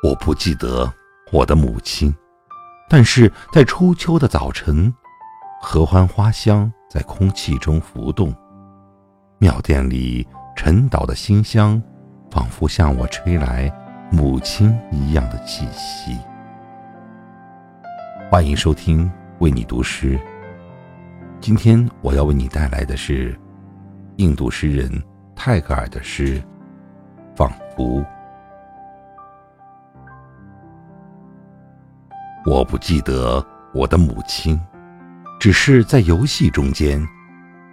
我不记得我的母亲，但是在初秋的早晨，合欢花香在空气中浮动，庙殿里沉岛的馨香，仿佛向我吹来母亲一样的气息。欢迎收听为你读诗。今天我要为你带来的是印度诗人泰戈尔的诗《仿佛》。我不记得我的母亲，只是在游戏中间，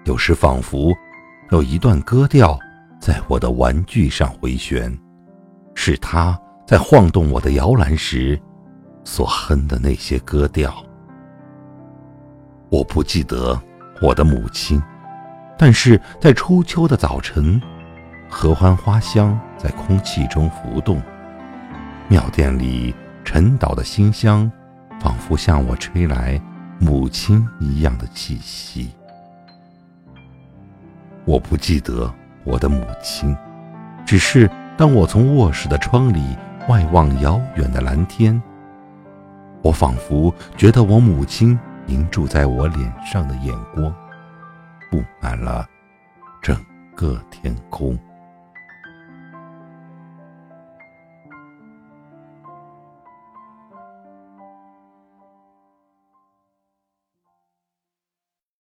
有时仿佛有一段歌调在我的玩具上回旋，是她在晃动我的摇篮时所哼的那些歌调。我不记得我的母亲，但是在初秋的早晨，合欢花香在空气中浮动，庙殿里沉岛的馨香，仿佛向我吹来母亲一样的气息。我不记得我的母亲，只是当我从卧室的窗里外望遥远的蓝天，我仿佛觉得我母亲。凝注在我脸上的眼光，布满了整个天空。